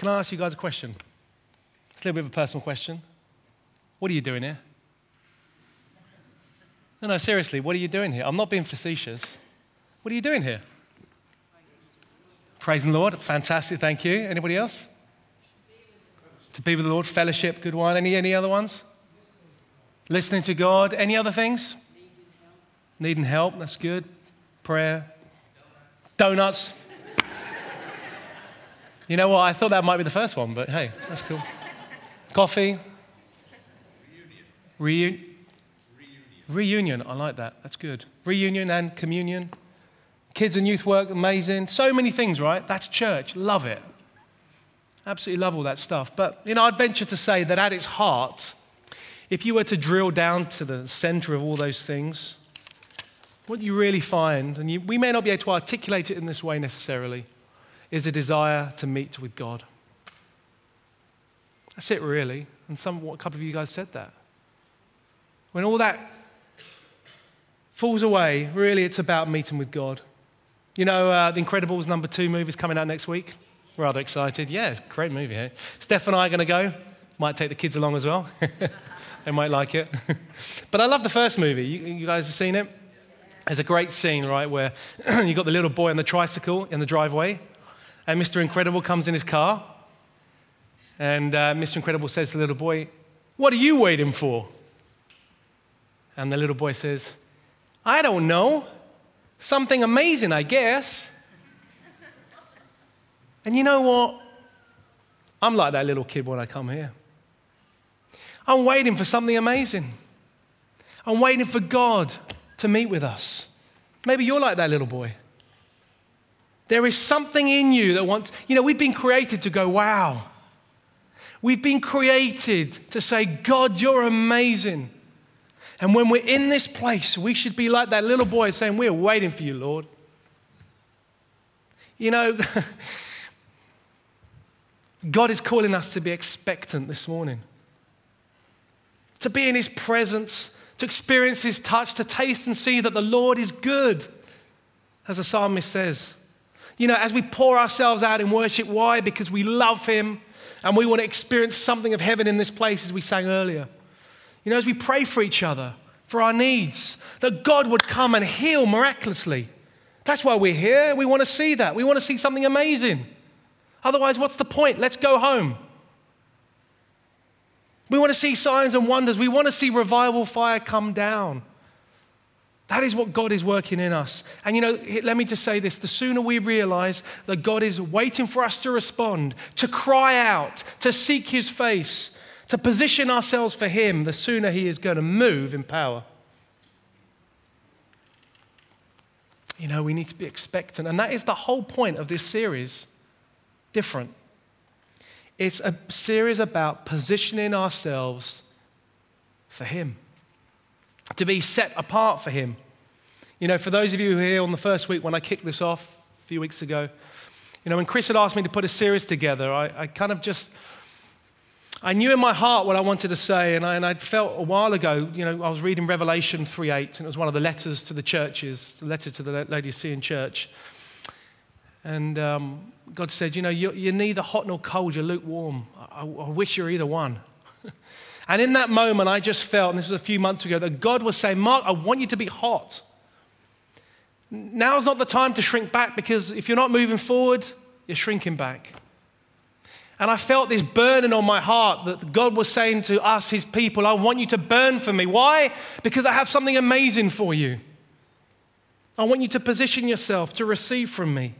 Can I ask you guys a question? It's a little bit of a personal question. What are you doing here? No, no, seriously, what are you doing here? I'm not being facetious. What are you doing here? Praising the Lord. Fantastic, thank you. Anybody else? To be with the Lord, fellowship, good one. Any, any other ones? Listening to God. Any other things? Needing help, that's good. Prayer. Donuts. You know what? I thought that might be the first one, but hey, that's cool. Coffee. Reunion. Reunion. I like that. That's good. Reunion and communion. Kids and youth work, amazing. So many things, right? That's church. Love it. Absolutely love all that stuff. But, you know, I'd venture to say that at its heart, if you were to drill down to the center of all those things, what you really find, and you, we may not be able to articulate it in this way necessarily, is a desire to meet with God. That's it, really. And some, a couple of you guys said that. When all that falls away, really it's about meeting with God. You know, uh, The Incredibles number two movie is coming out next week. Rather excited. Yeah, great movie. Eh? Steph and I are going to go. Might take the kids along as well. they might like it. but I love the first movie. You, you guys have seen it? There's a great scene, right, where you've got the little boy on the tricycle in the driveway, and Mr. Incredible comes in his car, and uh, Mr. Incredible says to the little boy, What are you waiting for? And the little boy says, I don't know. Something amazing, I guess. and you know what? I'm like that little kid when I come here. I'm waiting for something amazing. I'm waiting for God to meet with us. Maybe you're like that little boy. There is something in you that wants, you know, we've been created to go, wow. We've been created to say, God, you're amazing. And when we're in this place, we should be like that little boy saying, We're waiting for you, Lord. You know, God is calling us to be expectant this morning, to be in His presence, to experience His touch, to taste and see that the Lord is good, as the psalmist says. You know, as we pour ourselves out in worship, why? Because we love Him and we want to experience something of heaven in this place, as we sang earlier. You know, as we pray for each other, for our needs, that God would come and heal miraculously. That's why we're here. We want to see that. We want to see something amazing. Otherwise, what's the point? Let's go home. We want to see signs and wonders. We want to see revival fire come down. That is what God is working in us. And you know, let me just say this the sooner we realize that God is waiting for us to respond, to cry out, to seek His face, to position ourselves for Him, the sooner He is going to move in power. You know, we need to be expectant. And that is the whole point of this series. Different. It's a series about positioning ourselves for Him, to be set apart for Him. You know, for those of you who here on the first week when I kicked this off a few weeks ago, you know, when Chris had asked me to put a series together, I, I kind of just I knew in my heart what I wanted to say, and, I, and I'd felt a while ago, you know, I was reading Revelation 3.8, and it was one of the letters to the churches, the letter to the Laodicean church. And um, God said, you know, you're, you're, neither hot nor cold, you're lukewarm. I, I wish you're either one. and in that moment, I just felt, and this was a few months ago, that God was saying, Mark, I want you to be hot. Now's not the time to shrink back because if you're not moving forward, you're shrinking back. And I felt this burning on my heart that God was saying to us, His people, I want you to burn for me. Why? Because I have something amazing for you. I want you to position yourself to receive from me.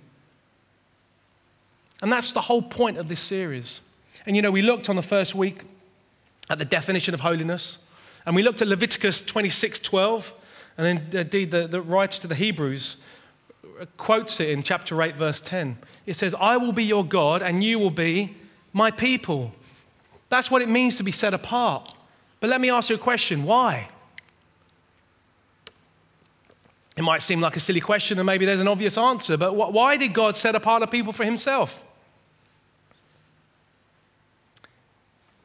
And that's the whole point of this series. And you know, we looked on the first week at the definition of holiness, and we looked at Leviticus 26 12, and indeed the, the writer to the Hebrews quotes it in chapter 8, verse 10. It says, I will be your God, and you will be my people. That's what it means to be set apart. But let me ask you a question why? It might seem like a silly question, and maybe there's an obvious answer, but why did God set apart a people for himself?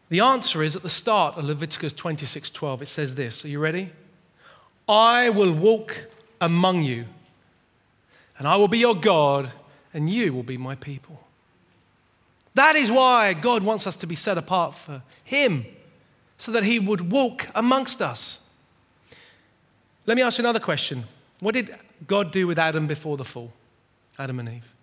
The answer is at the start of Leviticus 26 12. It says this. Are you ready? I will walk among you, and I will be your God, and you will be my people. That is why God wants us to be set apart for Him, so that He would walk amongst us. Let me ask you another question. What did God do with Adam before the fall? Adam and Eve.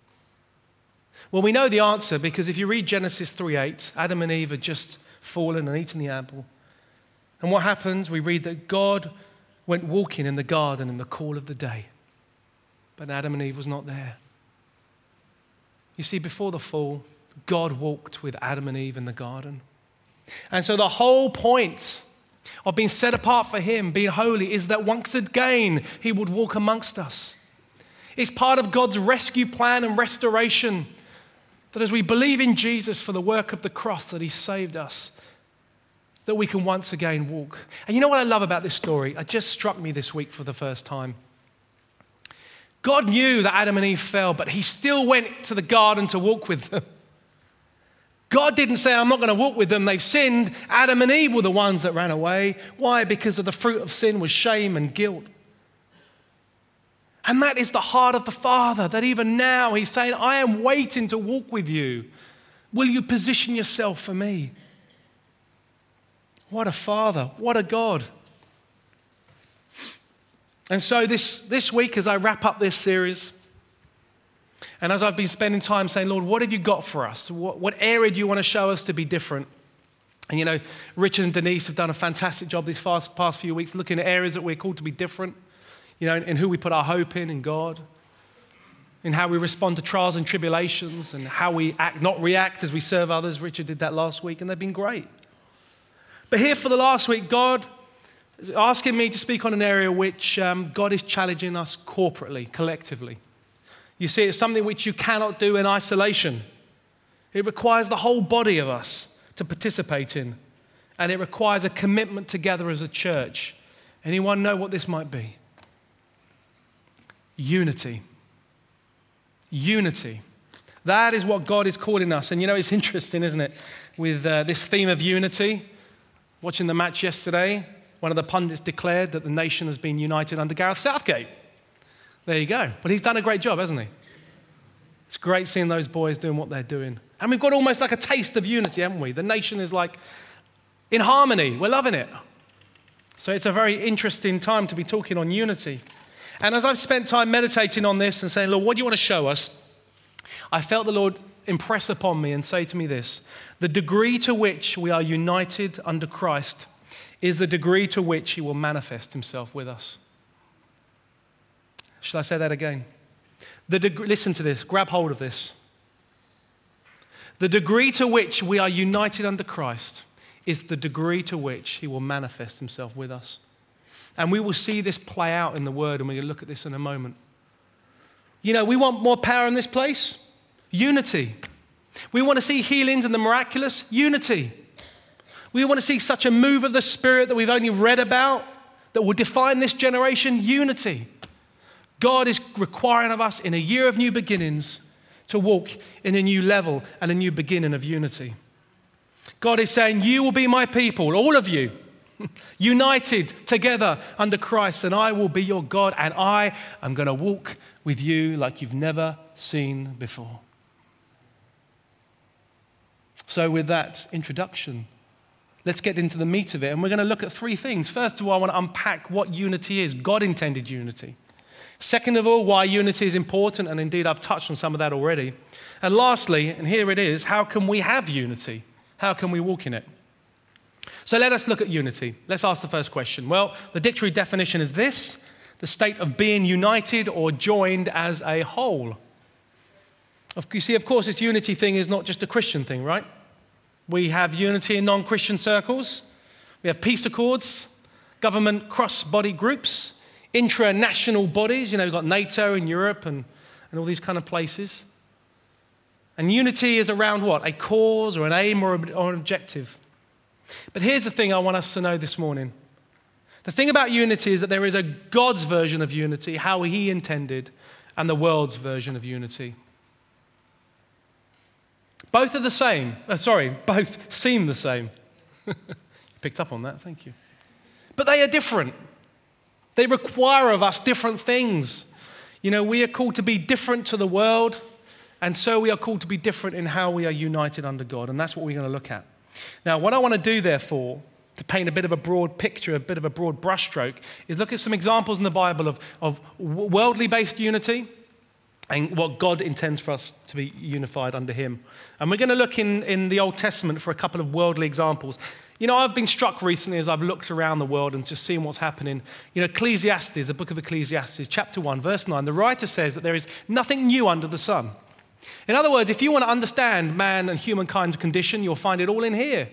Well, we know the answer because if you read Genesis 3:8, Adam and Eve are just fallen and eaten the apple. And what happens? We read that God went walking in the garden in the cool of the day. But Adam and Eve was not there. You see, before the fall, God walked with Adam and Eve in the garden. And so the whole point of being set apart for Him, being holy, is that once again He would walk amongst us. It's part of God's rescue plan and restoration that as we believe in Jesus for the work of the cross, that He saved us, that we can once again walk. And you know what I love about this story? It just struck me this week for the first time. God knew that Adam and Eve fell, but He still went to the garden to walk with them. God didn't say, I'm not going to walk with them. They've sinned. Adam and Eve were the ones that ran away. Why? Because of the fruit of sin was shame and guilt. And that is the heart of the Father, that even now He's saying, I am waiting to walk with you. Will you position yourself for me? What a Father. What a God. And so, this, this week, as I wrap up this series, and as I've been spending time saying, Lord, what have you got for us? What, what area do you want to show us to be different? And you know, Richard and Denise have done a fantastic job these past, past few weeks looking at areas that we're called to be different, you know, in who we put our hope in, in God, in how we respond to trials and tribulations, and how we act, not react as we serve others. Richard did that last week, and they've been great. But here for the last week, God is asking me to speak on an area which um, God is challenging us corporately, collectively. You see, it's something which you cannot do in isolation. It requires the whole body of us to participate in, and it requires a commitment together as a church. Anyone know what this might be? Unity. Unity. That is what God is calling us. And you know, it's interesting, isn't it? With uh, this theme of unity. Watching the match yesterday, one of the pundits declared that the nation has been united under Gareth Southgate. There you go. But he's done a great job, hasn't he? It's great seeing those boys doing what they're doing. And we've got almost like a taste of unity, haven't we? The nation is like in harmony. We're loving it. So it's a very interesting time to be talking on unity. And as I've spent time meditating on this and saying, Lord, what do you want to show us? I felt the Lord impress upon me and say to me this the degree to which we are united under Christ is the degree to which he will manifest himself with us. Shall I say that again? The deg- listen to this, grab hold of this. The degree to which we are united under Christ is the degree to which he will manifest himself with us. And we will see this play out in the word, and we're going to look at this in a moment. You know, we want more power in this place unity. We want to see healings and the miraculous unity. We want to see such a move of the Spirit that we've only read about that will define this generation unity. God is requiring of us in a year of new beginnings to walk in a new level and a new beginning of unity. God is saying, You will be my people, all of you, united together under Christ, and I will be your God, and I am going to walk with you like you've never seen before. So, with that introduction, let's get into the meat of it, and we're going to look at three things. First of all, I want to unpack what unity is God intended unity. Second of all, why unity is important, and indeed I've touched on some of that already. And lastly, and here it is, how can we have unity? How can we walk in it? So let us look at unity. Let's ask the first question. Well, the dictionary definition is this the state of being united or joined as a whole. You see, of course, this unity thing is not just a Christian thing, right? We have unity in non Christian circles, we have peace accords, government cross body groups, intra-national bodies. You know, we've got NATO in Europe and, and all these kind of places. And unity is around what? A cause or an aim or, or an objective. But here's the thing I want us to know this morning. The thing about unity is that there is a God's version of unity, how He intended, and the world's version of unity. Both are the same. Uh, sorry, both seem the same. You picked up on that, thank you. But they are different. They require of us different things. You know, we are called to be different to the world And so we are called to be different in how we are united under God. And that's what we're going to look at. Now, what I want to do, therefore, to paint a bit of a broad picture, a bit of a broad brushstroke, is look at some examples in the Bible of, of worldly based unity and what God intends for us to be unified under Him. And we're going to look in, in the Old Testament for a couple of worldly examples. You know, I've been struck recently as I've looked around the world and just seen what's happening. You know, Ecclesiastes, the book of Ecclesiastes, chapter 1, verse 9, the writer says that there is nothing new under the sun. In other words, if you want to understand man and humankind's condition, you'll find it all in here.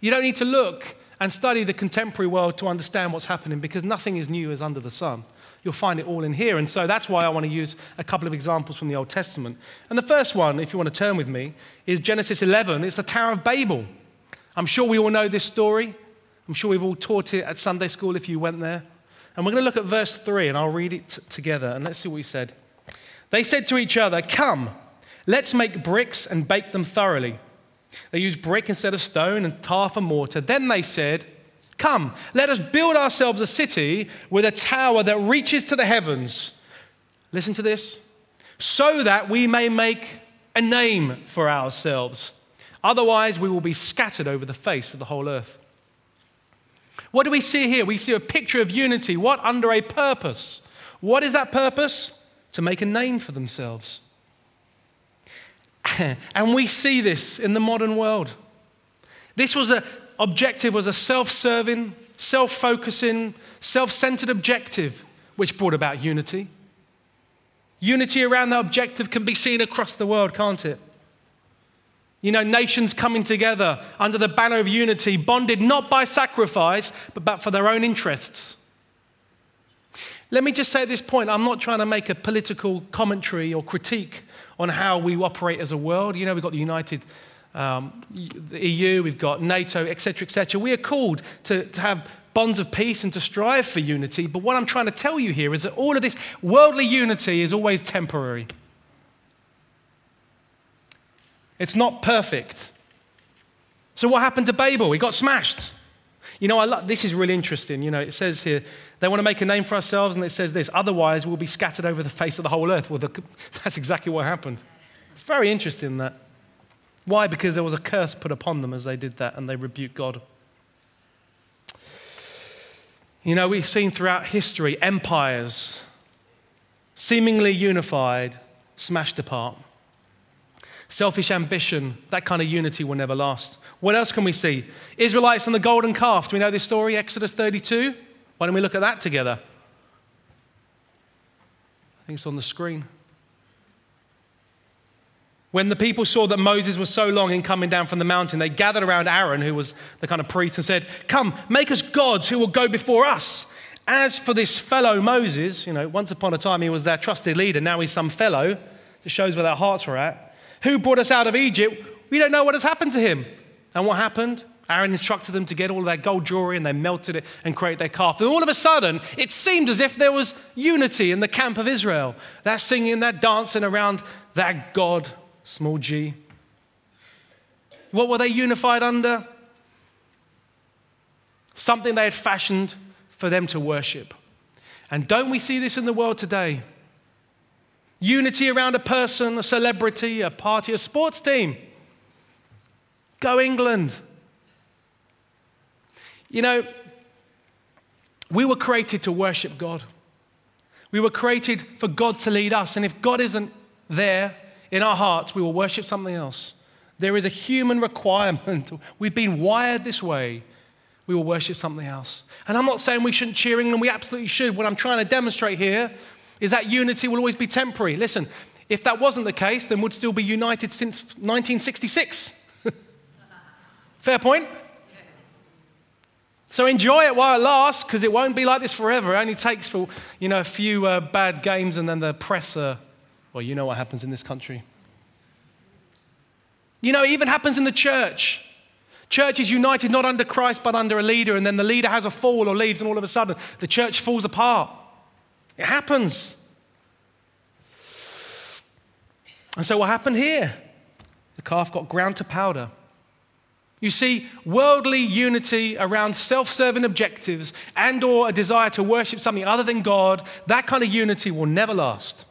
You don't need to look and study the contemporary world to understand what's happening because nothing is new as under the sun. You'll find it all in here. And so that's why I want to use a couple of examples from the Old Testament. And the first one, if you want to turn with me, is Genesis 11. It's the Tower of Babel. I'm sure we all know this story. I'm sure we've all taught it at Sunday school if you went there. And we're going to look at verse 3, and I'll read it t- together. And let's see what he said. They said to each other, Come, let's make bricks and bake them thoroughly. They used brick instead of stone and tar for mortar. Then they said, Come, let us build ourselves a city with a tower that reaches to the heavens. Listen to this. So that we may make a name for ourselves. Otherwise, we will be scattered over the face of the whole earth. What do we see here? We see a picture of unity. What? Under a purpose. What is that purpose? To make a name for themselves. and we see this in the modern world. This was a objective was a self-serving, self-focusing, self-centered objective which brought about unity. Unity around that objective can be seen across the world, can't it? You know, nations coming together under the banner of unity, bonded not by sacrifice, but for their own interests. Let me just say at this point, I'm not trying to make a political commentary or critique on how we operate as a world. You know, we've got the United um, the EU, we've got NATO, etc., etc. We are called to, to have bonds of peace and to strive for unity. But what I'm trying to tell you here is that all of this worldly unity is always temporary. It's not perfect. So, what happened to Babel? It got smashed. You know, I lo- this is really interesting. You know, it says here, they want to make a name for ourselves, and it says this otherwise, we'll be scattered over the face of the whole earth. Well, the, that's exactly what happened. It's very interesting that. Why? Because there was a curse put upon them as they did that and they rebuked God. You know, we've seen throughout history empires, seemingly unified, smashed apart. Selfish ambition, that kind of unity will never last. What else can we see? Israelites and the golden calf. Do we know this story? Exodus 32? Why don't we look at that together? I think it's on the screen. When the people saw that Moses was so long in coming down from the mountain, they gathered around Aaron, who was the kind of priest, and said, Come, make us gods who will go before us. As for this fellow Moses, you know, once upon a time he was their trusted leader, now he's some fellow. It shows where their hearts were at. Who brought us out of Egypt? We don't know what has happened to him. And what happened? Aaron instructed them to get all of their gold jewelry and they melted it and created their calf. And all of a sudden, it seemed as if there was unity in the camp of Israel. That singing, that dancing around that God small g. What were they unified under? Something they had fashioned for them to worship. And don't we see this in the world today? Unity around a person, a celebrity, a party, a sports team. Go England. You know, we were created to worship God. We were created for God to lead us. And if God isn't there, in our hearts, we will worship something else. There is a human requirement. We've been wired this way. We will worship something else. And I'm not saying we shouldn't cheer England, we absolutely should. What I'm trying to demonstrate here is that unity will always be temporary. Listen, if that wasn't the case, then we'd still be united since 1966. Fair point? So enjoy it while it lasts, because it won't be like this forever. It only takes for you know a few uh, bad games, and then the press uh, well, you know what happens in this country. You know, it even happens in the church. Church is united not under Christ but under a leader, and then the leader has a fall or leaves, and all of a sudden the church falls apart. It happens. And so what happened here? The calf got ground to powder. You see, worldly unity around self-serving objectives and or a desire to worship something other than God, that kind of unity will never last.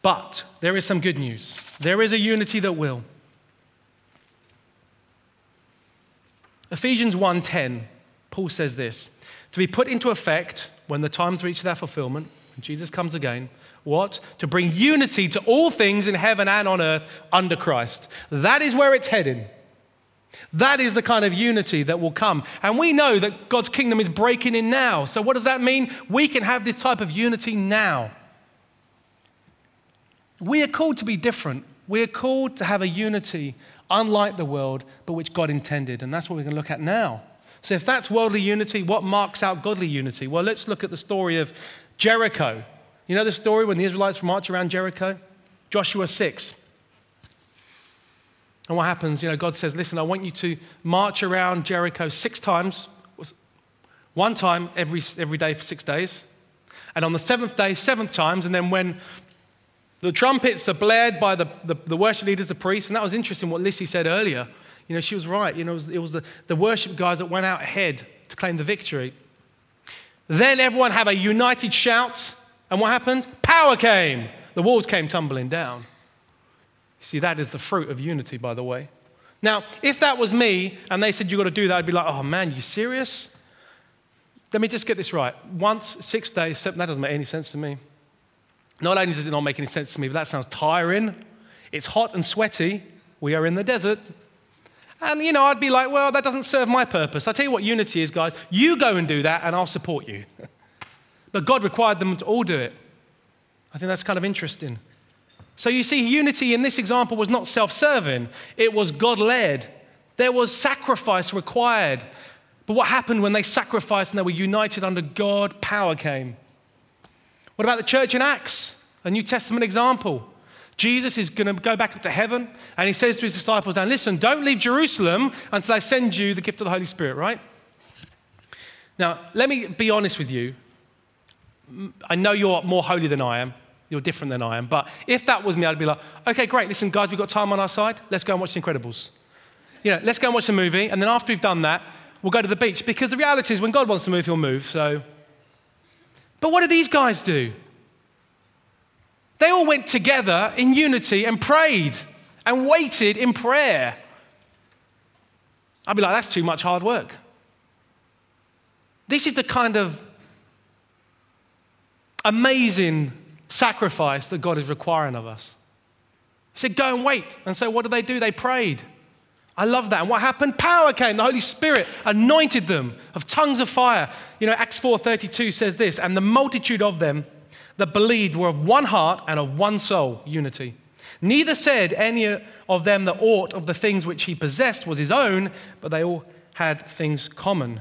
But there is some good news. There is a unity that will. Ephesians 1:10, Paul says this, to be put into effect when the times reach their fulfillment, when Jesus comes again, what? To bring unity to all things in heaven and on earth under Christ. That is where it's heading. That is the kind of unity that will come. And we know that God's kingdom is breaking in now. So, what does that mean? We can have this type of unity now. We are called to be different. We are called to have a unity unlike the world, but which God intended. And that's what we're going to look at now. So, if that's worldly unity, what marks out godly unity? Well, let's look at the story of Jericho. You know the story when the Israelites march around Jericho? Joshua 6. And what happens? You know, God says, Listen, I want you to march around Jericho six times, one time every, every day for six days. And on the seventh day, seventh times. And then when the trumpets are blared by the, the, the worship leaders, the priests, and that was interesting what Lissy said earlier. You know, she was right. You know, it was, it was the, the worship guys that went out ahead to claim the victory. Then everyone had a united shout and what happened? Power came. The walls came tumbling down. See, that is the fruit of unity, by the way. Now, if that was me and they said you've got to do that, I'd be like, oh man, you serious? Let me just get this right. Once, six days, seven, that doesn't make any sense to me. Not only does it not make any sense to me, but that sounds tiring. It's hot and sweaty. We are in the desert. And, you know, I'd be like, well, that doesn't serve my purpose. I'll tell you what unity is, guys. You go and do that, and I'll support you. But God required them to all do it. I think that's kind of interesting. So you see, unity in this example was not self serving, it was God led. There was sacrifice required. But what happened when they sacrificed and they were united under God? Power came. What about the church in Acts? A New Testament example. Jesus is going to go back up to heaven and he says to his disciples, Now listen, don't leave Jerusalem until I send you the gift of the Holy Spirit, right? Now, let me be honest with you. I know you're more holy than I am. You're different than I am. But if that was me, I'd be like, okay, great. Listen, guys, we've got time on our side. Let's go and watch The Incredibles. You know, let's go and watch a movie. And then after we've done that, we'll go to the beach. Because the reality is, when God wants to move, he'll move. So, but what do these guys do? They all went together in unity and prayed and waited in prayer. I'd be like, that's too much hard work. This is the kind of amazing sacrifice that God is requiring of us. He said, Go and wait. And so, what did they do? They prayed. I love that. And what happened? Power came. The Holy Spirit anointed them of tongues of fire. You know, Acts 4:32 says this, and the multitude of them that believed were of one heart and of one soul, unity. Neither said any of them that aught of the things which he possessed was his own, but they all had things common.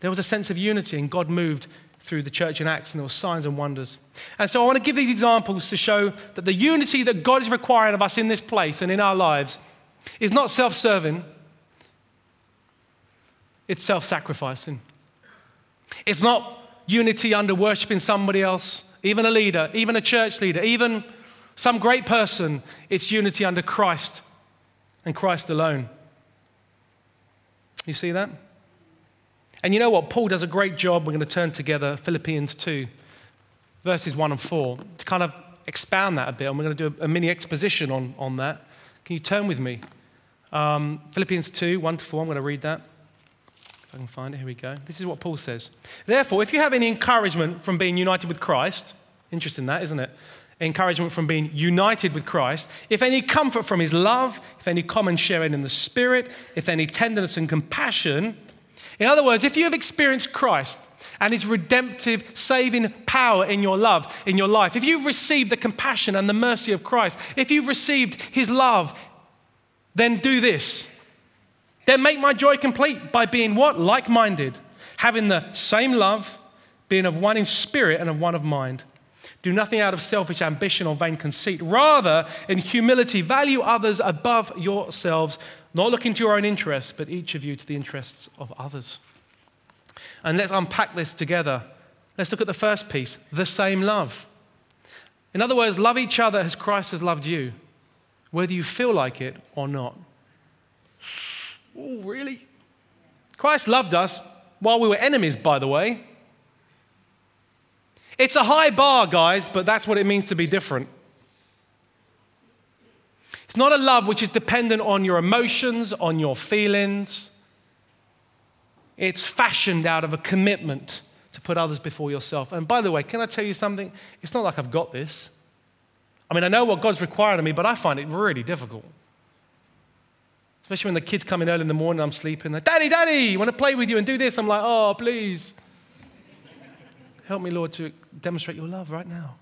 There was a sense of unity, and God moved through the church in Acts, and there were signs and wonders. And so I want to give these examples to show that the unity that God is requiring of us in this place and in our lives is not self serving, it's self sacrificing. It's not unity under worshiping somebody else, even a leader, even a church leader, even some great person. It's unity under Christ and Christ alone. You see that? And you know what? Paul does a great job. We're going to turn together Philippians 2, verses 1 and 4, to kind of expand that a bit. And we're going to do a, mini exposition on, on that. Can you turn with me? Um, Philippians 2, 1 to 4. I'm going to read that. If I can find it, here we go. This is what Paul says. Therefore, if you have any encouragement from being united with Christ, interesting that, isn't it? Encouragement from being united with Christ, if any comfort from his love, if any common sharing in the Spirit, if any tenderness and compassion, in other words, if you have experienced Christ and his redemptive, saving power in your love, in your life, if you've received the compassion and the mercy of Christ, if you've received his love, then do this. Then make my joy complete by being what? Like minded, having the same love, being of one in spirit and of one of mind. Do nothing out of selfish ambition or vain conceit. Rather, in humility, value others above yourselves, not looking to your own interests, but each of you to the interests of others. And let's unpack this together. Let's look at the first piece the same love. In other words, love each other as Christ has loved you, whether you feel like it or not. Oh, really? Christ loved us while we were enemies, by the way. It's a high bar, guys, but that's what it means to be different. It's not a love which is dependent on your emotions, on your feelings. It's fashioned out of a commitment to put others before yourself. And by the way, can I tell you something? It's not like I've got this. I mean, I know what God's required of me, but I find it really difficult. Especially when the kids come in early in the morning, I'm sleeping. They're, Daddy, Daddy, want to play with you and do this. I'm like, oh, please. Help me, Lord, to demonstrate your love right now.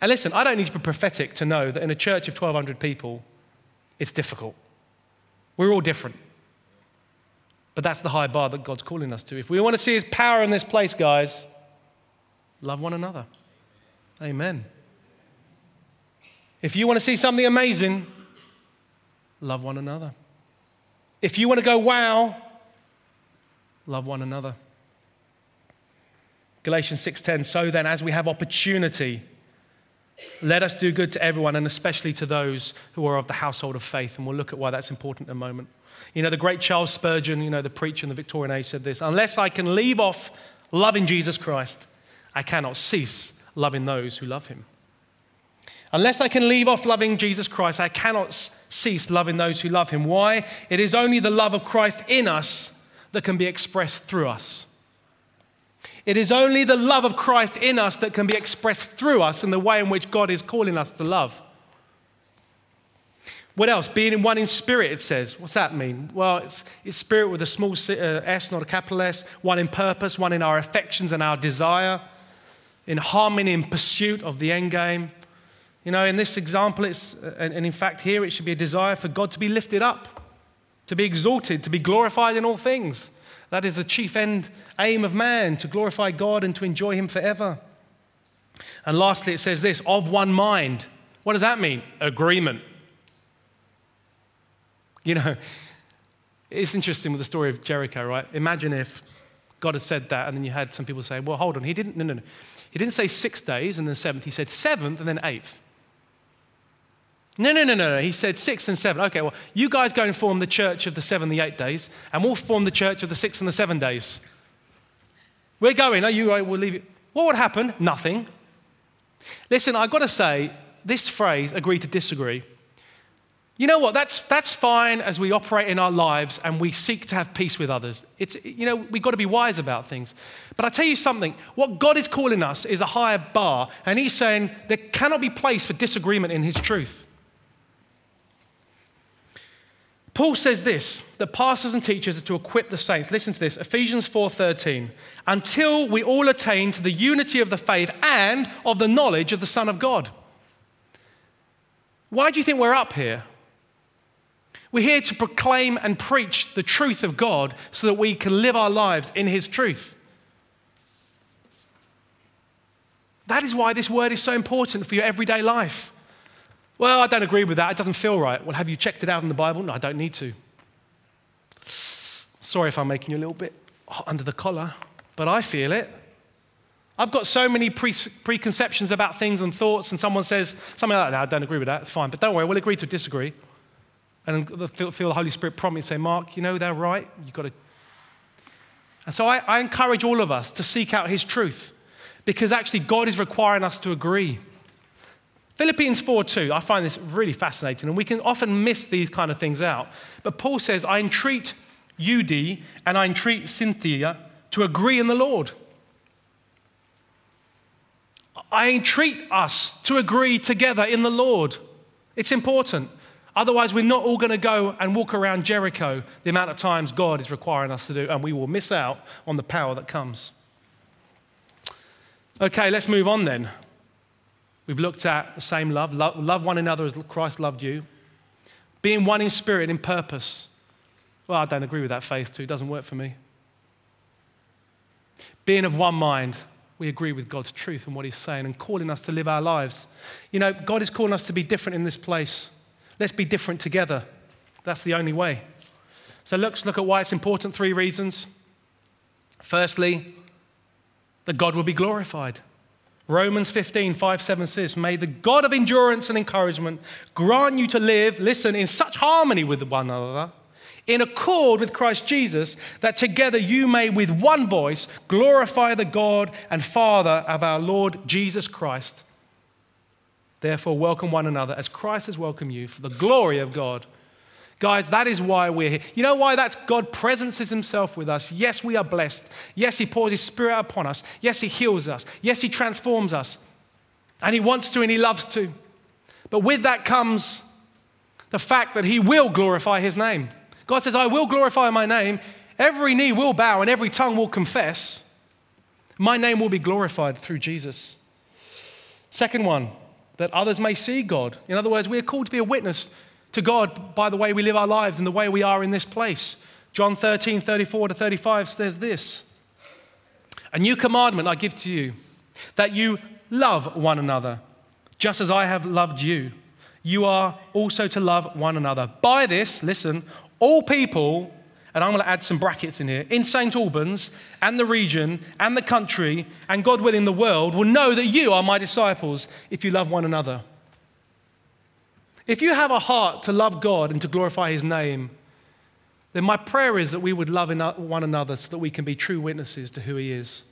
And listen, I don't need to be prophetic to know that in a church of 1,200 people, it's difficult. We're all different. But that's the high bar that God's calling us to. If we want to see His power in this place, guys, love one another. Amen. If you want to see something amazing, love one another. If you want to go wow, love one another. Galatians 6:10 So then as we have opportunity let us do good to everyone and especially to those who are of the household of faith and we'll look at why that's important in a moment. You know the great Charles Spurgeon, you know the preacher in the Victorian age said this, unless I can leave off loving Jesus Christ, I cannot cease loving those who love him. Unless I can leave off loving Jesus Christ, I cannot cease loving those who love him. Why? It is only the love of Christ in us that can be expressed through us. It is only the love of Christ in us that can be expressed through us in the way in which God is calling us to love. What else? Being in one in spirit, it says. What's that mean? Well, it's, it's spirit with a small uh, s, not a capital S, one in purpose, one in our affections and our desire, in harmony in pursuit of the end game. You know, in this example, it's, and in fact, here it should be a desire for God to be lifted up, to be exalted, to be glorified in all things. That is the chief end aim of man, to glorify God and to enjoy Him forever. And lastly, it says this of one mind. What does that mean? Agreement. You know, it's interesting with the story of Jericho, right? Imagine if God had said that, and then you had some people say, well, hold on, he didn't, no, no, no. He didn't say six days and then seventh, he said seventh and then eighth. No, no, no, no, no. He said six and seven. Okay, well, you guys go and form the church of the seven, the eight days, and we'll form the church of the six and the seven days. We're going. Are you? We'll leave it. What would happen? Nothing. Listen, I've got to say, this phrase, agree to disagree, you know what? That's, that's fine as we operate in our lives and we seek to have peace with others. It's, you know, we've got to be wise about things. But I tell you something, what God is calling us is a higher bar, and He's saying there cannot be place for disagreement in His truth. Paul says this that pastors and teachers are to equip the saints. Listen to this Ephesians 4:13. Until we all attain to the unity of the faith and of the knowledge of the Son of God. Why do you think we're up here? We're here to proclaim and preach the truth of God so that we can live our lives in His truth. That is why this word is so important for your everyday life. Well, I don't agree with that. It doesn't feel right. Well, have you checked it out in the Bible? No, I don't need to. Sorry if I'm making you a little bit hot under the collar, but I feel it. I've got so many pre- preconceptions about things and thoughts, and someone says something like that. No, I don't agree with that. It's fine. But don't worry, we'll agree to disagree. And feel, feel the Holy Spirit prompt me and say, Mark, you know they're right. You've got to. And so I, I encourage all of us to seek out His truth because actually God is requiring us to agree. Philippians 4 2, I find this really fascinating, and we can often miss these kind of things out. But Paul says, I entreat Euodia and I entreat Syntyche to agree in the Lord. I entreat us to agree together in the Lord. It's important. Otherwise, we're not all going to go and walk around Jericho the amount of times God is requiring us to do, and we will miss out on the power that comes. Okay, let's move on then. We've looked at the same love, love, love one another as Christ loved you. Being one in spirit and in purpose. Well, I don't agree with that faith too. It doesn't work for me. Being of one mind, we agree with God's truth and what He's saying and calling us to live our lives. You know, God is calling us to be different in this place. Let's be different together. That's the only way. So let's look at why it's important. Three reasons. Firstly, that God will be glorified. Romans 15, 5, 7 says, May the God of endurance and encouragement grant you to live, listen, in such harmony with one another, in accord with Christ Jesus, that together you may with one voice glorify the God and Father of our Lord Jesus Christ. Therefore, welcome one another as Christ has welcomed you for the glory of God. Guys, that is why we're here. You know why that's God presences himself with us. Yes, we are blessed. Yes, he pours his spirit upon us. Yes, he heals us. Yes, he transforms us. And he wants to and he loves to. But with that comes the fact that he will glorify his name. God says, I will glorify my name. Every knee will bow and every tongue will confess. My name will be glorified through Jesus. Second one, that others may see God. In other words, we are called to be a witness to God by the way we live our lives and the way we are in this place. John 13, 34 to 35 says this A new commandment I give to you, that you love one another, just as I have loved you. You are also to love one another. By this, listen, all people, and I'm going to add some brackets in here, in St. Albans and the region and the country, and God willing, the world, will know that you are my disciples if you love one another. If you have a heart to love God and to glorify His name, then my prayer is that we would love one another so that we can be true witnesses to who He is.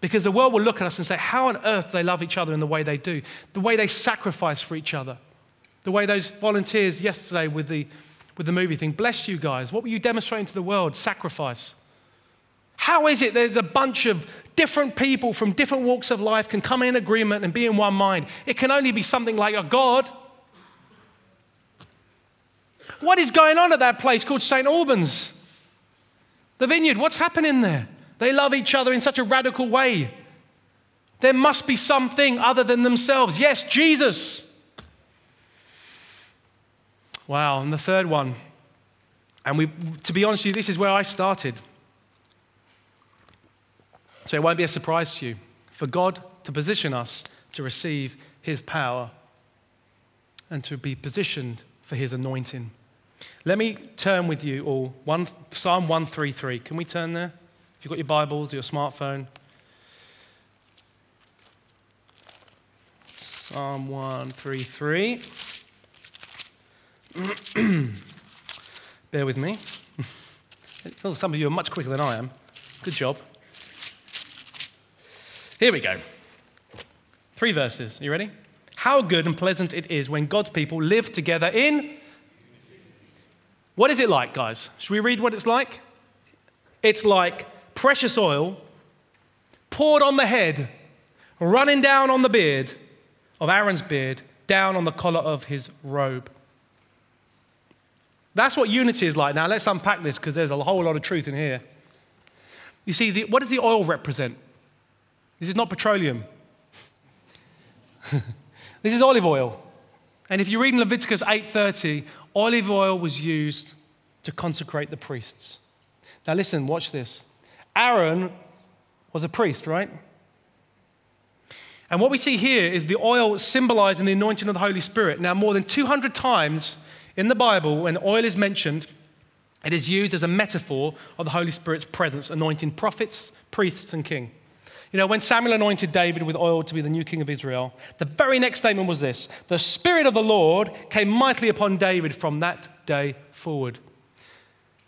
Because the world will look at us and say, How on earth do they love each other in the way they do? The way they sacrifice for each other. The way those volunteers yesterday with the, with the movie thing, bless you guys. What were you demonstrating to the world? Sacrifice. How is it there's a bunch of different people from different walks of life can come in agreement and be in one mind? It can only be something like a God what is going on at that place called St. Albans? The vineyard, what's happening there? They love each other in such a radical way. There must be something other than themselves. Yes, Jesus. Wow, and the third one, and we, to be honest with you, this is where I started. So it won't be a surprise to you for God to position us to receive His power and to be positioned for His anointing. Let me turn with you all. One, Psalm 133. Can we turn there? If you've got your Bibles or your smartphone. Psalm 133. Bear with me. oh, some of you are much quicker than I am. Good job. Here we go. Three verses. Are you ready? How good and pleasant it is when God's people live together in what is it like, guys? Should we read what it's like? It's like precious oil poured on the head, running down on the beard of Aaron's beard, down on the collar of his robe. That's what unity is like. Now, let's unpack this because there's a whole lot of truth in here. You see, the, what does the oil represent? This is not petroleum. this is olive oil. And if you read in Leviticus 8:30, olive oil was used to consecrate the priests. Now, listen, watch this. Aaron was a priest, right? And what we see here is the oil symbolizing the anointing of the Holy Spirit. Now, more than 200 times in the Bible, when oil is mentioned, it is used as a metaphor of the Holy Spirit's presence, anointing prophets, priests, and king. You know, when Samuel anointed David with oil to be the new king of Israel, the very next statement was this The Spirit of the Lord came mightily upon David from that day forward.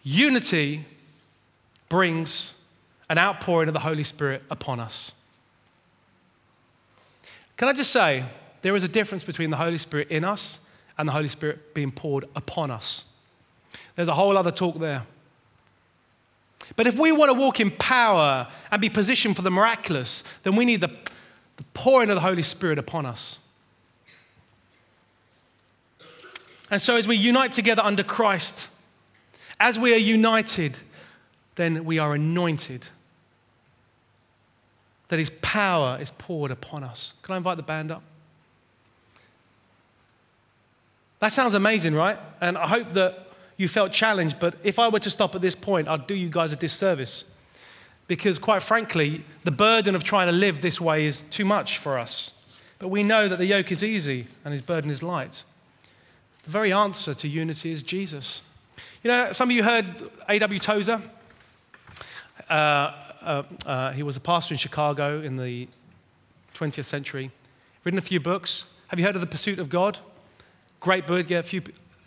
Unity brings an outpouring of the Holy Spirit upon us. Can I just say, there is a difference between the Holy Spirit in us and the Holy Spirit being poured upon us. There's a whole other talk there. But if we want to walk in power and be positioned for the miraculous, then we need the, the pouring of the Holy Spirit upon us. And so, as we unite together under Christ, as we are united, then we are anointed. That His power is poured upon us. Can I invite the band up? That sounds amazing, right? And I hope that you felt challenged, but if I were to stop at this point, I'd do you guys a disservice. Because, quite frankly, the burden of trying to live this way is too much for us. But we know that the yoke is easy and his burden is light. The very answer to unity is Jesus. You know, some of you heard A.W. Tozer. Uh, uh, uh, he was a pastor in Chicago in the 20th century. Written a few books. Have you heard of The Pursuit of God? Great book. Yeah, a few,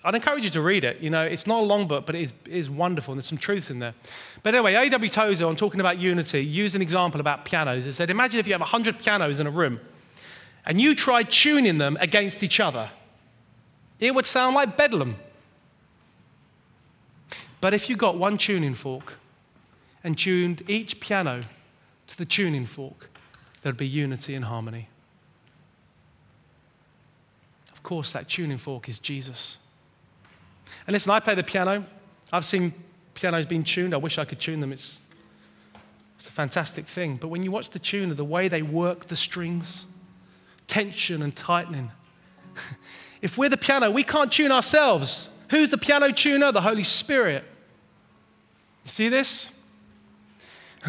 I'd encourage you to read it. You know, it's not a long book, but it is, it is wonderful, and there's some truth in there. But anyway, A.W. Tozer, on talking about unity, used an example about pianos. He said, imagine if you have 100 pianos in a room, and you tried tuning them against each other, it would sound like bedlam. But if you got one tuning fork and tuned each piano to the tuning fork, there'd be unity and harmony. Of course, that tuning fork is Jesus. And listen, I play the piano. I've seen pianos being tuned. I wish I could tune them. It's, it's a fantastic thing. But when you watch the tuner, the way they work the strings, tension and tightening. if we're the piano, we can't tune ourselves. Who's the piano tuner? The Holy Spirit. You see this?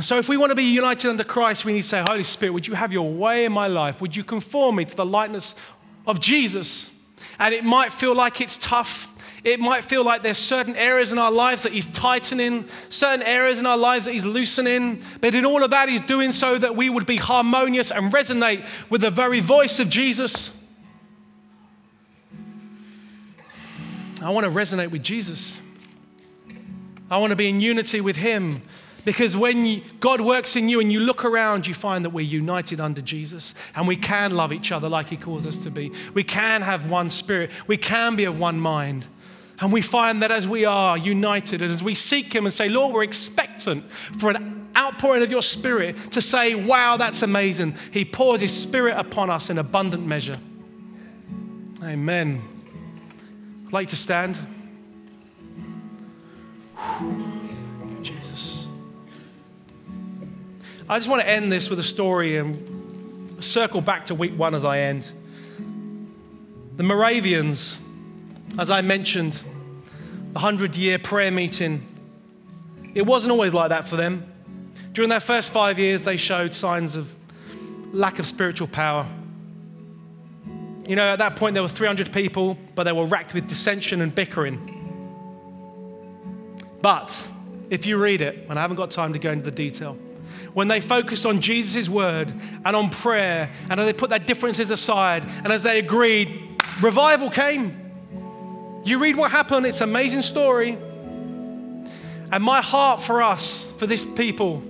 So, if we want to be united under Christ, we need to say, Holy Spirit, would you have your way in my life? Would you conform me to the likeness of Jesus? And it might feel like it's tough. It might feel like there's certain areas in our lives that He's tightening, certain areas in our lives that He's loosening. But in all of that, He's doing so that we would be harmonious and resonate with the very voice of Jesus. I want to resonate with Jesus. I want to be in unity with Him. Because when God works in you and you look around, you find that we're united under Jesus and we can love each other like He calls us to be. We can have one spirit, we can be of one mind. And we find that as we are united and as we seek Him and say, Lord, we're expectant for an outpouring of your Spirit to say, wow, that's amazing. He pours His Spirit upon us in abundant measure. Amen. I'd like to stand. Jesus. I just want to end this with a story and circle back to week one as I end. The Moravians as I mentioned, the 100 year prayer meeting, it wasn't always like that for them. During their first five years, they showed signs of lack of spiritual power. You know, at that point, there were 300 people, but they were racked with dissension and bickering. But if you read it, and I haven't got time to go into the detail, when they focused on Jesus' word and on prayer, and as they put their differences aside, and as they agreed, revival came. You read what happened, it's an amazing story. And my heart for us, for this people,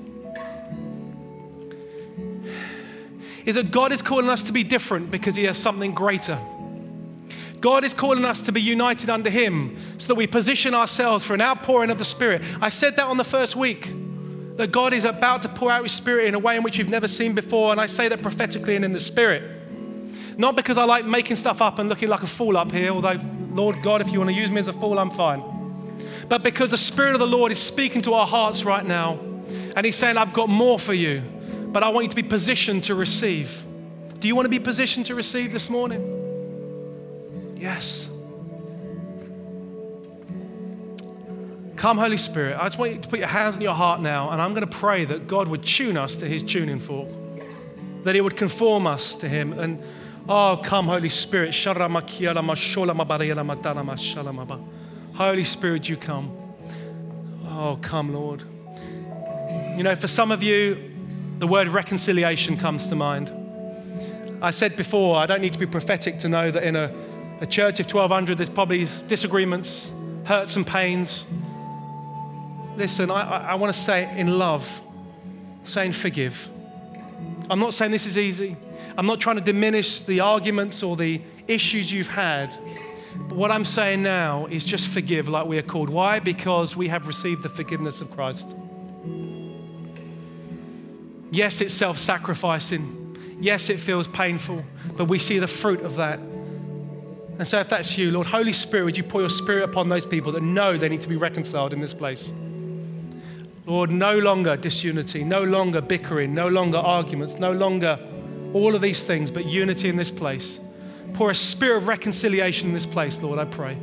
is that God is calling us to be different because He has something greater. God is calling us to be united under Him so that we position ourselves for an outpouring of the Spirit. I said that on the first week, that God is about to pour out His Spirit in a way in which you've never seen before. And I say that prophetically and in the Spirit. Not because I like making stuff up and looking like a fool up here, although, Lord God, if you want to use me as a fool, I'm fine. But because the Spirit of the Lord is speaking to our hearts right now, and He's saying, I've got more for you, but I want you to be positioned to receive. Do you want to be positioned to receive this morning? Yes. Come, Holy Spirit. I just want you to put your hands on your heart now, and I'm going to pray that God would tune us to His tuning fork, that He would conform us to Him. And Oh, come, Holy Spirit. Holy Spirit, you come. Oh, come, Lord. You know, for some of you, the word reconciliation comes to mind. I said before, I don't need to be prophetic to know that in a, a church of 1,200, there's probably disagreements, hurts, and pains. Listen, I, I, I want to say in love, saying forgive. I'm not saying this is easy. I'm not trying to diminish the arguments or the issues you've had. But what I'm saying now is just forgive like we are called. Why? Because we have received the forgiveness of Christ. Yes, it's self sacrificing. Yes, it feels painful, but we see the fruit of that. And so, if that's you, Lord, Holy Spirit, would you pour your spirit upon those people that know they need to be reconciled in this place? Lord, no longer disunity, no longer bickering, no longer arguments, no longer all of these things, but unity in this place. Pour a spirit of reconciliation in this place, Lord, I pray.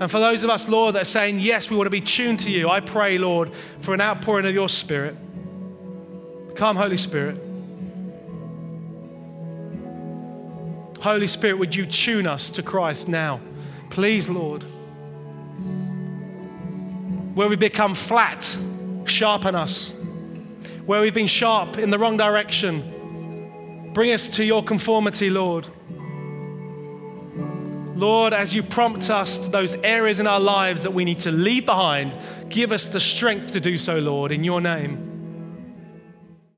And for those of us, Lord, that are saying, yes, we want to be tuned to you, I pray, Lord, for an outpouring of your spirit. Come, Holy Spirit. Holy Spirit, would you tune us to Christ now? Please, Lord. Where we become flat, sharpen us where we've been sharp in the wrong direction. Bring us to your conformity, Lord. Lord, as you prompt us to those areas in our lives that we need to leave behind, give us the strength to do so, Lord, in your name.